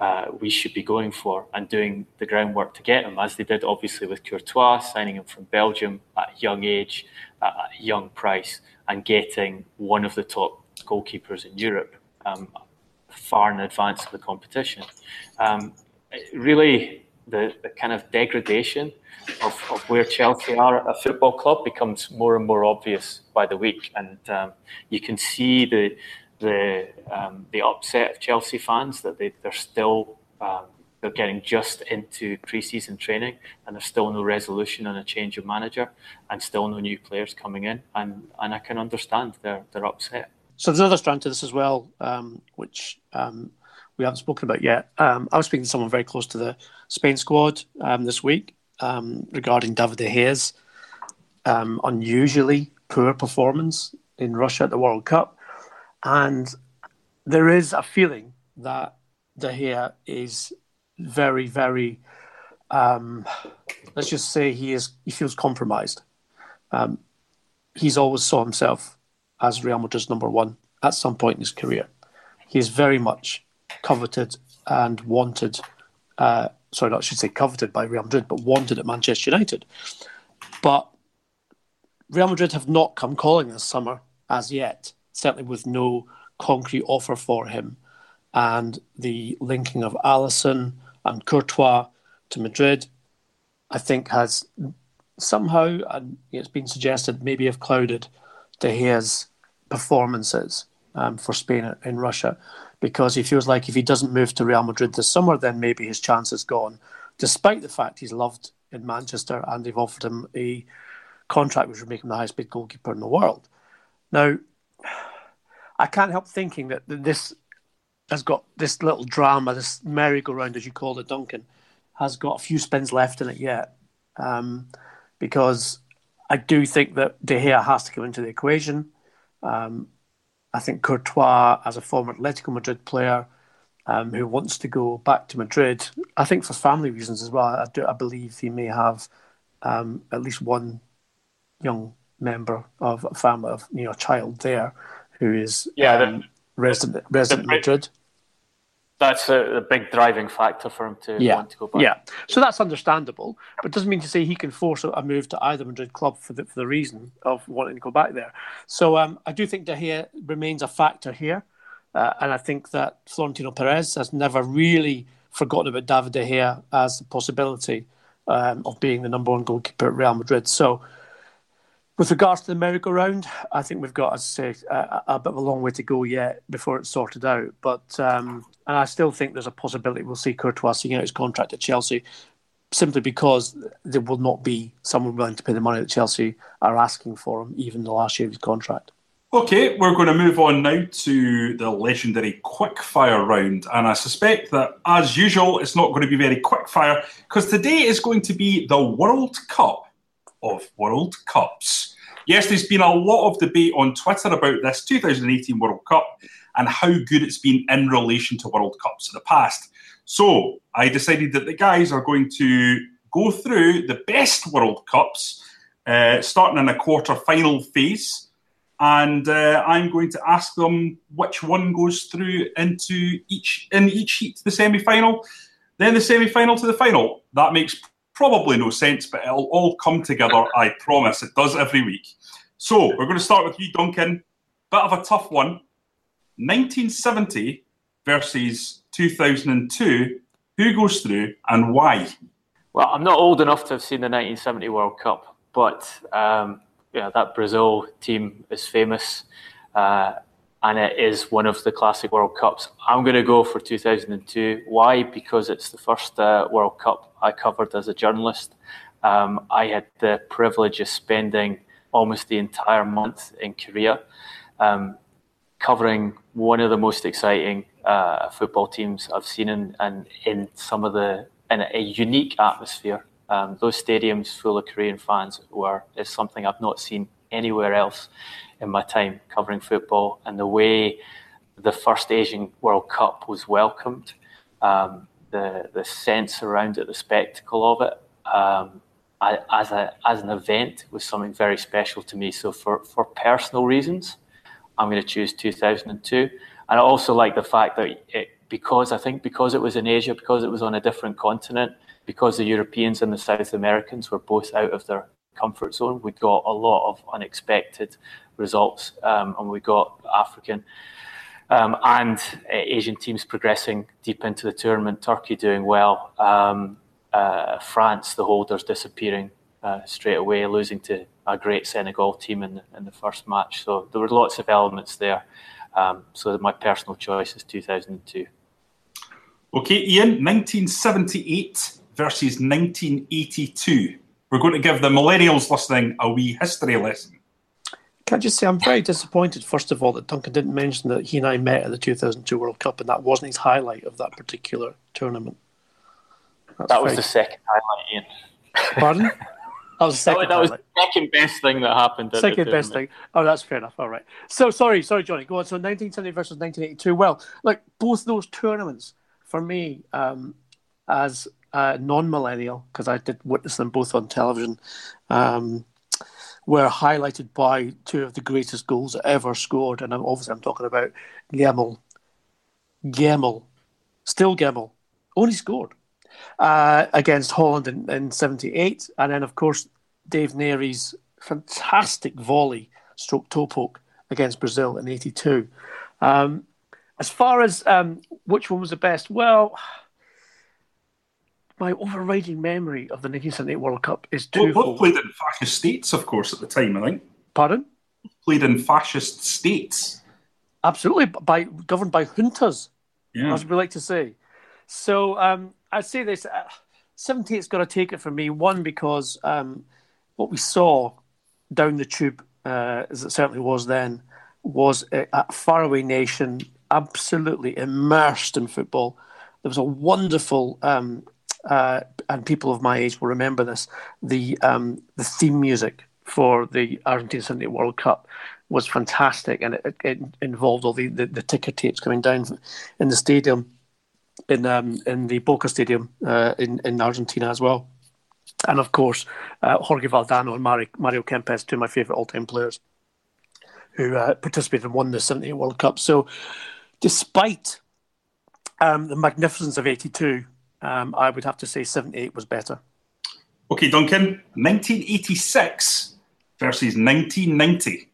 uh, we should be going for and doing the groundwork to get him, as they did obviously with Courtois, signing him from Belgium at a young age, at a young price, and getting one of the top goalkeepers in Europe um, far in advance of the competition. Um, really, the, the kind of degradation of, of where Chelsea are a football club becomes more and more obvious by the week, and um, you can see the the um, the upset of Chelsea fans that they they're still um, they're getting just into pre-season training and there's still no resolution on a change of manager and still no new players coming in and and I can understand they're they're upset. So there's another strand to this as well, um, which um, we haven't spoken about yet. Um, I was speaking to someone very close to the Spain squad um, this week regarding David De Gea's unusually poor performance in Russia at the World Cup, and there is a feeling that De Gea is very, very. Um, let's just say he is. He feels compromised. Um, he's always saw himself as Real Madrid's number one at some point in his career. He is very much coveted and wanted. Uh, sorry, not I should say coveted by Real Madrid, but wanted at Manchester United. But Real Madrid have not come calling this summer as yet. Certainly, with no concrete offer for him, and the linking of Alisson and Courtois to Madrid, I think has somehow, and it's been suggested, maybe have clouded De Gea's performances um, for Spain in Russia. Because he feels like if he doesn't move to Real Madrid this summer, then maybe his chance is gone, despite the fact he's loved in Manchester and they've offered him a contract which would make him the highest paid goalkeeper in the world. Now, I can't help thinking that this has got this little drama, this merry-go-round, as you call it, Duncan, has got a few spins left in it yet. Um, because I do think that De Gea has to come into the equation. Um, I think Courtois, as a former Atletico Madrid player um, who wants to go back to Madrid, I think for family reasons as well, I, do, I believe he may have um, at least one young member of a family, of you know, a child there who is yeah, um, resident resident the, Madrid that's a, a, big driving factor for him to yeah. want to go back. Yeah, so that's understandable, but doesn't mean to say he can force a move to either Madrid club for the for the reason of wanting to go back there. So um, I do think De Gea remains a factor here, uh, and I think that Florentino Perez has never really forgotten about David De Gea as a possibility um, of being the number one goalkeeper at Real Madrid. So with regards to the merry-go-round, I think we've got, as I say, a, a, bit of a long way to go yet before it's sorted out. But um, and I still think there's a possibility we'll see Courtois seeing out his contract at Chelsea, simply because there will not be someone willing to pay the money that Chelsea are asking for him, even the last year of his contract. Okay, we're going to move on now to the legendary quickfire round. And I suspect that, as usual, it's not going to be very quickfire because today is going to be the World Cup of World Cups. Yes, there's been a lot of debate on Twitter about this 2018 World Cup and how good it's been in relation to World Cups in the past. So I decided that the guys are going to go through the best World Cups, uh, starting in a quarter final phase. And uh, I'm going to ask them which one goes through into each in each heat, the semi final, then the semi final to the final. That makes probably no sense, but it'll all come together. I promise. It does every week. So we're going to start with you, Duncan. Bit of a tough one. 1970 versus 2002. Who goes through and why? Well, I'm not old enough to have seen the 1970 World Cup, but um, yeah, that Brazil team is famous. Uh, and it is one of the classic World Cups. I'm going to go for 2002. Why? Because it's the first uh, World Cup I covered as a journalist. Um, I had the privilege of spending almost the entire month in Korea, um, covering one of the most exciting uh, football teams I've seen, in, and in some of the in a unique atmosphere. Um, those stadiums full of Korean fans were is something I've not seen anywhere else in my time covering football and the way the first Asian World Cup was welcomed, um, the the sense around it, the spectacle of it, um, as a as an event was something very special to me. So for for personal reasons, I'm going to choose 2002, and I also like the fact that it, because I think because it was in Asia, because it was on a different continent, because the Europeans and the South Americans were both out of their comfort zone, we got a lot of unexpected results, um, and we got African um, and uh, Asian teams progressing deep into the tournament. Turkey doing well. Um, uh, France, the holders disappearing uh, straight away, losing to a great Senegal team in the, in the first match. So there were lots of elements there. Um, so my personal choice is 2002. Okay, Ian, 1978 versus 1982. We're going to give the millennials listening a wee history lesson. Can I just say, I'm very disappointed, first of all, that Duncan didn't mention that he and I met at the 2002 World Cup, and that wasn't his highlight of that particular tournament. That's that was very... the second highlight, Ian. Pardon? That was the second. that was the second best thing that happened. second best thing. Oh, that's fair enough. All right. So sorry, sorry, Johnny. Go on. So 1970 versus 1982. Well, like both those tournaments for me, um, as a non-millennial, because I did witness them both on television. Um, were highlighted by two of the greatest goals ever scored, and obviously I'm talking about Gemmill, Gemmill, still Gemmill, only scored uh, against Holland in, in '78, and then of course Dave Narey's fantastic volley, stroke toe poke against Brazil in '82. Um, as far as um, which one was the best, well, my overriding memory of the 1978 World Cup is two. Both played in fascist states, of course, at the time. I think. Pardon? Played in fascist states. Absolutely, by governed by juntas. Yeah. As we like to say. So um, I'd say this: uh, 78's got to take it for me. One because um, what we saw down the tube, uh, as it certainly was then, was a, a faraway nation absolutely immersed in football. There was a wonderful um, uh, and people of my age will remember this. The um, the theme music for the Argentina 78 World Cup was fantastic, and it, it involved all the, the, the, ticker tapes coming down in the stadium, in um, in the Boca Stadium uh, in in Argentina as well, and of course uh, Jorge Valdano and Mario, Mario Kempes, two of my favourite all time players, who uh, participated and won the 78 World Cup. So, despite um, the magnificence of '82 um, I would have to say 78 was better. Okay, Duncan, 1986 versus 1990.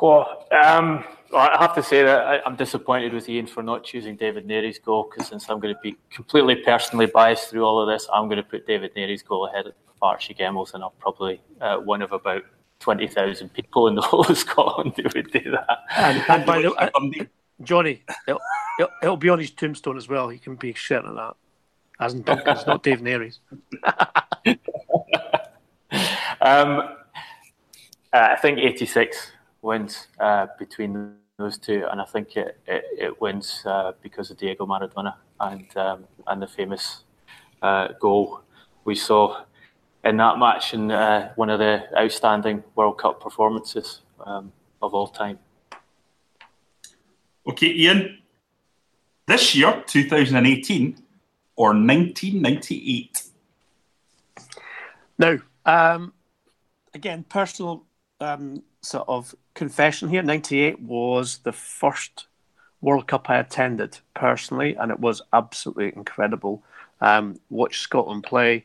Well, um, I have to say that I, am disappointed with Ian for not choosing David Narey's goal because since I'm going to be completely personally biased through all of this, I'm going to put David Narey's goal ahead of Archie Gemmill's, and I'll probably uh, one of about 20,000 people in the whole of Scotland who would do that. And, and by the way, Jonny, it'll, it'll, it'll, be on his tombstone as well. He can be certain of that as in Duncan's, not Dave Narey's. um, I think 86 wins uh, between those two, and I think it, it, it wins uh, because of Diego Maradona and um, and the famous uh, goal we saw in that match and uh, one of the outstanding World Cup performances um, of all time. Okay, Ian. This year, 2018, or 1998? Now, um, again, personal um, sort of confession here 98 was the first World Cup I attended personally, and it was absolutely incredible. Um, watch Scotland play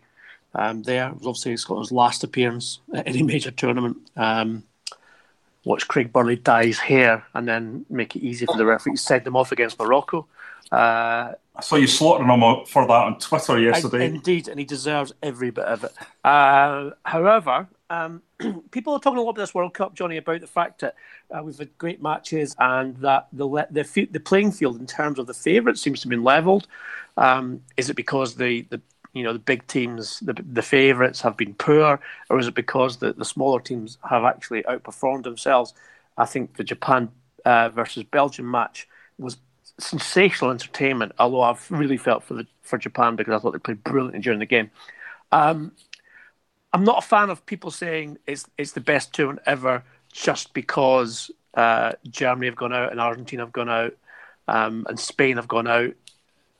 um, there. It was obviously Scotland's last appearance at any major tournament. Um, watch Craig Burley dye his hair and then make it easy for the referee to send them off against Morocco. Uh, I saw you slaughtering him for that on Twitter yesterday. Indeed, and he deserves every bit of it. Uh, however, um, people are talking a lot about this World Cup, Jonny, about the fact that uh, we've had great matches and that the the, the playing field in terms of the favourites seems to have been levelled. Um, is it because the, the you know the big teams, the the favourites have been poor, or is it because the, the smaller teams have actually outperformed themselves? I think the Japan uh, versus Belgium match was sensational entertainment. Although I've really felt for the for Japan because I thought they played brilliantly during the game. Um, I'm not a fan of people saying it's it's the best tournament ever just because uh, Germany have gone out and Argentina have gone out um, and Spain have gone out.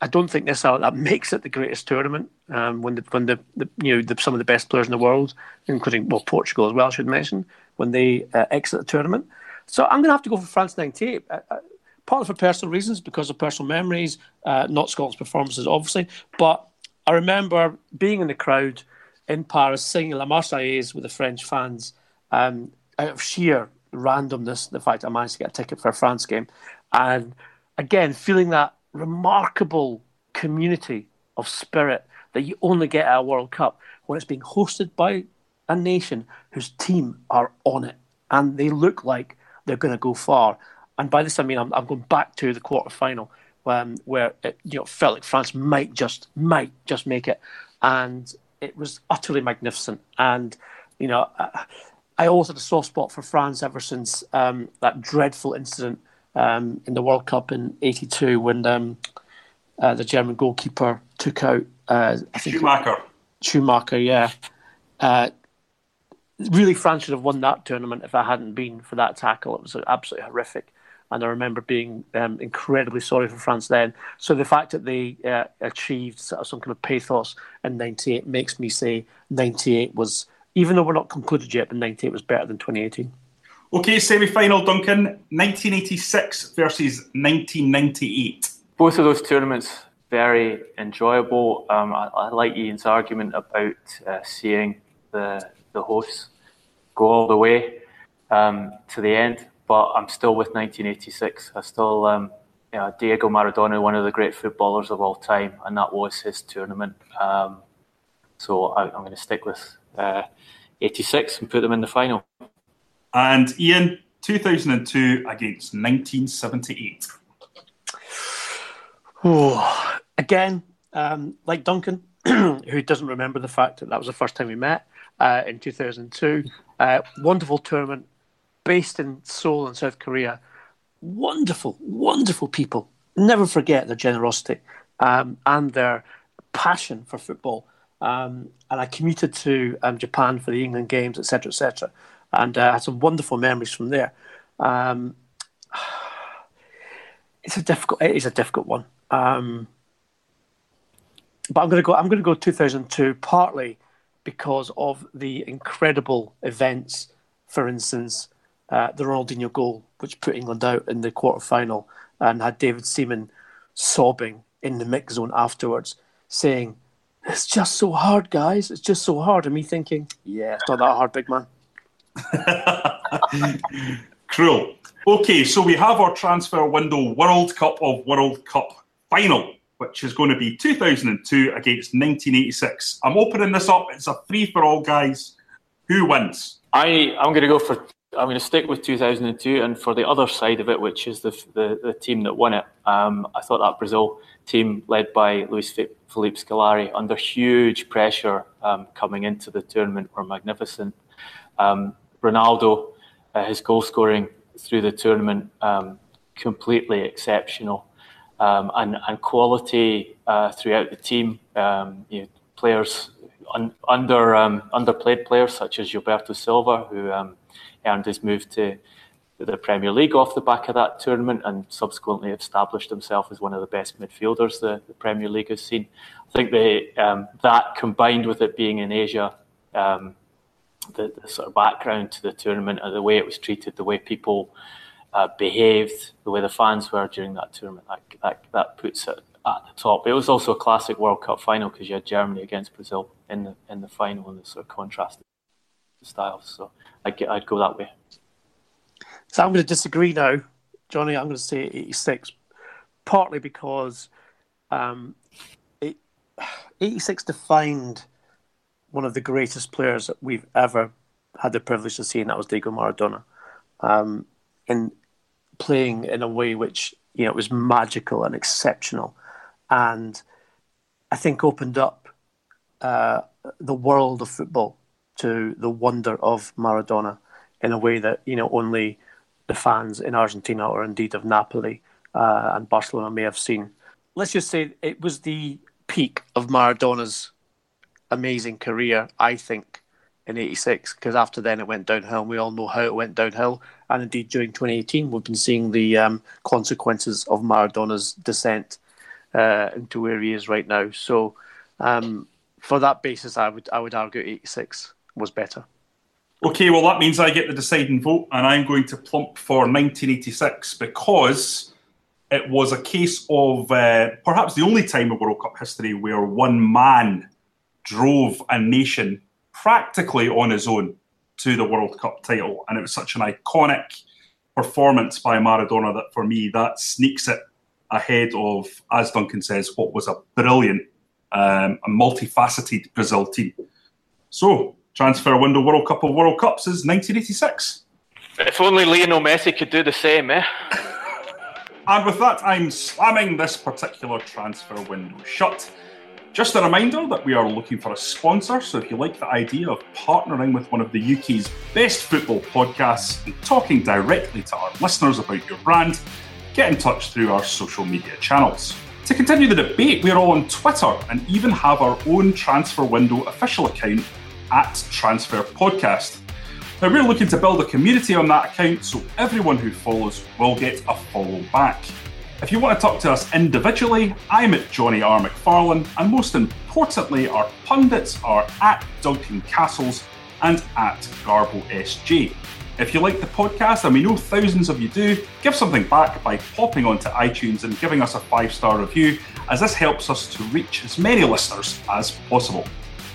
I don't think necessarily that makes it the greatest tournament um, when the when the, the you know the, some of the best players in the world, including well Portugal as well, I should mention, when they uh, exit the tournament. So I'm going to have to go for France '98. Uh, uh partly for personal reasons, because of personal memories, uh, not Scotland's performances, obviously. But I remember being in the crowd in Paris singing La Marseillaise with the French fans um, out of sheer randomness, the fact I managed to get a ticket for a France game. And again, feeling that remarkable community of spirit that you only get at a World Cup when it's being hosted by a nation whose team are on it and they look like they're going to go far. And by this I mean I'm, I'm going back to the quarter final um, where it you know felt like France might just might just make it, and it was utterly magnificent. And you know, I, I always had a soft spot for France ever since um, that dreadful incident um, in the World Cup in '82 when um, uh, the German goalkeeper took out uh, I think Schumacher. Schumacher, yeah. Uh, really, France should have won that tournament if it hadn't been for that tackle. It was absolutely horrific and I remember being um, incredibly sorry for France then. So the fact that they uh, achieved sort of some kind of pathos in '98 makes me say '98 was, even though we're not concluded yet, but '98 was better than 2018. Okay, semi-final, Duncan. 1986 versus 1998. Both of those tournaments very enjoyable. Um, I, I, like Ian's argument about uh, seeing the the hosts go all the way um, to the end but I'm still with 1986. I still, um, you know, Diego Maradona, one of the great footballers of all time, and that was his tournament. Um, so I, am going to stick with uh, 86 and put them in the final. And Ian, 2002 against 1978. Oh, again, um, like Duncan, who doesn't remember the fact that that was the first time we met uh, in 2002. Uh, wonderful tournament, based in Seoul in South Korea. Wonderful, wonderful people. Never forget their generosity um, and their passion for football. Um, and I commuted to um, Japan for the England games, etc., etc., and uh, had some wonderful memories from there. Um, it's a difficult. It is a difficult one. Um, but I'm going to go. I'm going to go 2002, partly because of the incredible events. For instance, uh, the Ronaldinho goal, which put England out in the quarter final, and had David Seaman sobbing in the mix zone afterwards, saying, It's just so hard, guys. It's just so hard. And me thinking, Yeah, it's not that hard, big man. Cruel. Okay, so we have our transfer window World Cup of World Cup final, which is going to be 2002 against 1986. I'm opening this up. It's a free for all, guys. Who wins? I, I'm going to go for I'm going to stick with 2002, and for the other side of it, which is the the, the team that won it, um, I thought that Brazil team, led by Luiz Felipe Scolari, under huge pressure um, coming into the tournament, were magnificent. Um, Ronaldo, uh, his goal scoring through the tournament, um, completely exceptional, um, and and quality uh, throughout the team. Um, you know, players un, under underplayed players such as Gilberto Silva, who earned his move to the Premier League off the back of that tournament and subsequently established himself as one of the best midfielders the, the Premier League has seen. I think the, um, that combined with it being in Asia, um, the, the, sort of background to the tournament, and the way it was treated, the way people uh, behaved, the way the fans were during that tournament, that, that, that puts it at the top. It was also a classic World Cup final because you had Germany against Brazil in the in the final and the sort of contrasted styles. So I'd, I'd go that way. So I'm going to disagree now, Jonny. I'm going to say 86, partly because um, it, 86 defined one of the greatest players that we've ever had the privilege to see, and that was Diego Maradona. Um, in playing in a way which you know was magical and exceptional, and I think opened up uh, the world of football to the wonder of Maradona in a way that you know only the fans in Argentina or indeed of Napoli uh, and Barcelona may have seen. Let's just say it was the peak of Maradona's amazing career, I think, in '86. Because after then it went downhill, and we all know how it went downhill. And indeed, during 2018, we've been seeing the um, consequences of Maradona's descent uh, into where he is right now. So, um, for that basis, I would I would argue '86 was better. Okay, well, that means I get the deciding vote, and I'm going to plump for 1986 because it was a case of uh, perhaps the only time in World Cup history where one man drove a nation practically on his own to the World Cup title. And it was such an iconic performance by Maradona that for me, that sneaks it ahead of, as Duncan says, what was a brilliant um, multifaceted Brazil team. So, transfer window World Cup of World Cups is 1986. If only Lionel Messi could do the same, eh? and with that, I'm slamming this particular transfer window shut. Just a reminder that we are looking for a sponsor, so if you like the idea of partnering with one of the UK's best football podcasts and talking directly to our listeners about your brand, get in touch through our social media channels. To continue the debate, we're all on Twitter and even have our own transfer window official account at Transfer Podcast. Now, we're looking to build a community on that account so everyone who follows will get a follow back. If you want to talk to us individually, I'm at Jonny R. McFarlane, and most importantly, our pundits are at Duncan Castles and at Garbo SG. If you like the podcast, and we know thousands of you do, give something back by popping onto iTunes and giving us a five star review, as this helps us to reach as many listeners as possible.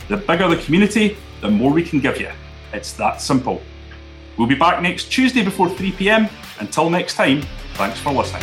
The bigger the community, the more we can give you. It's that simple. We'll be back next Tuesday before 3 pm. Until next time, thanks for listening.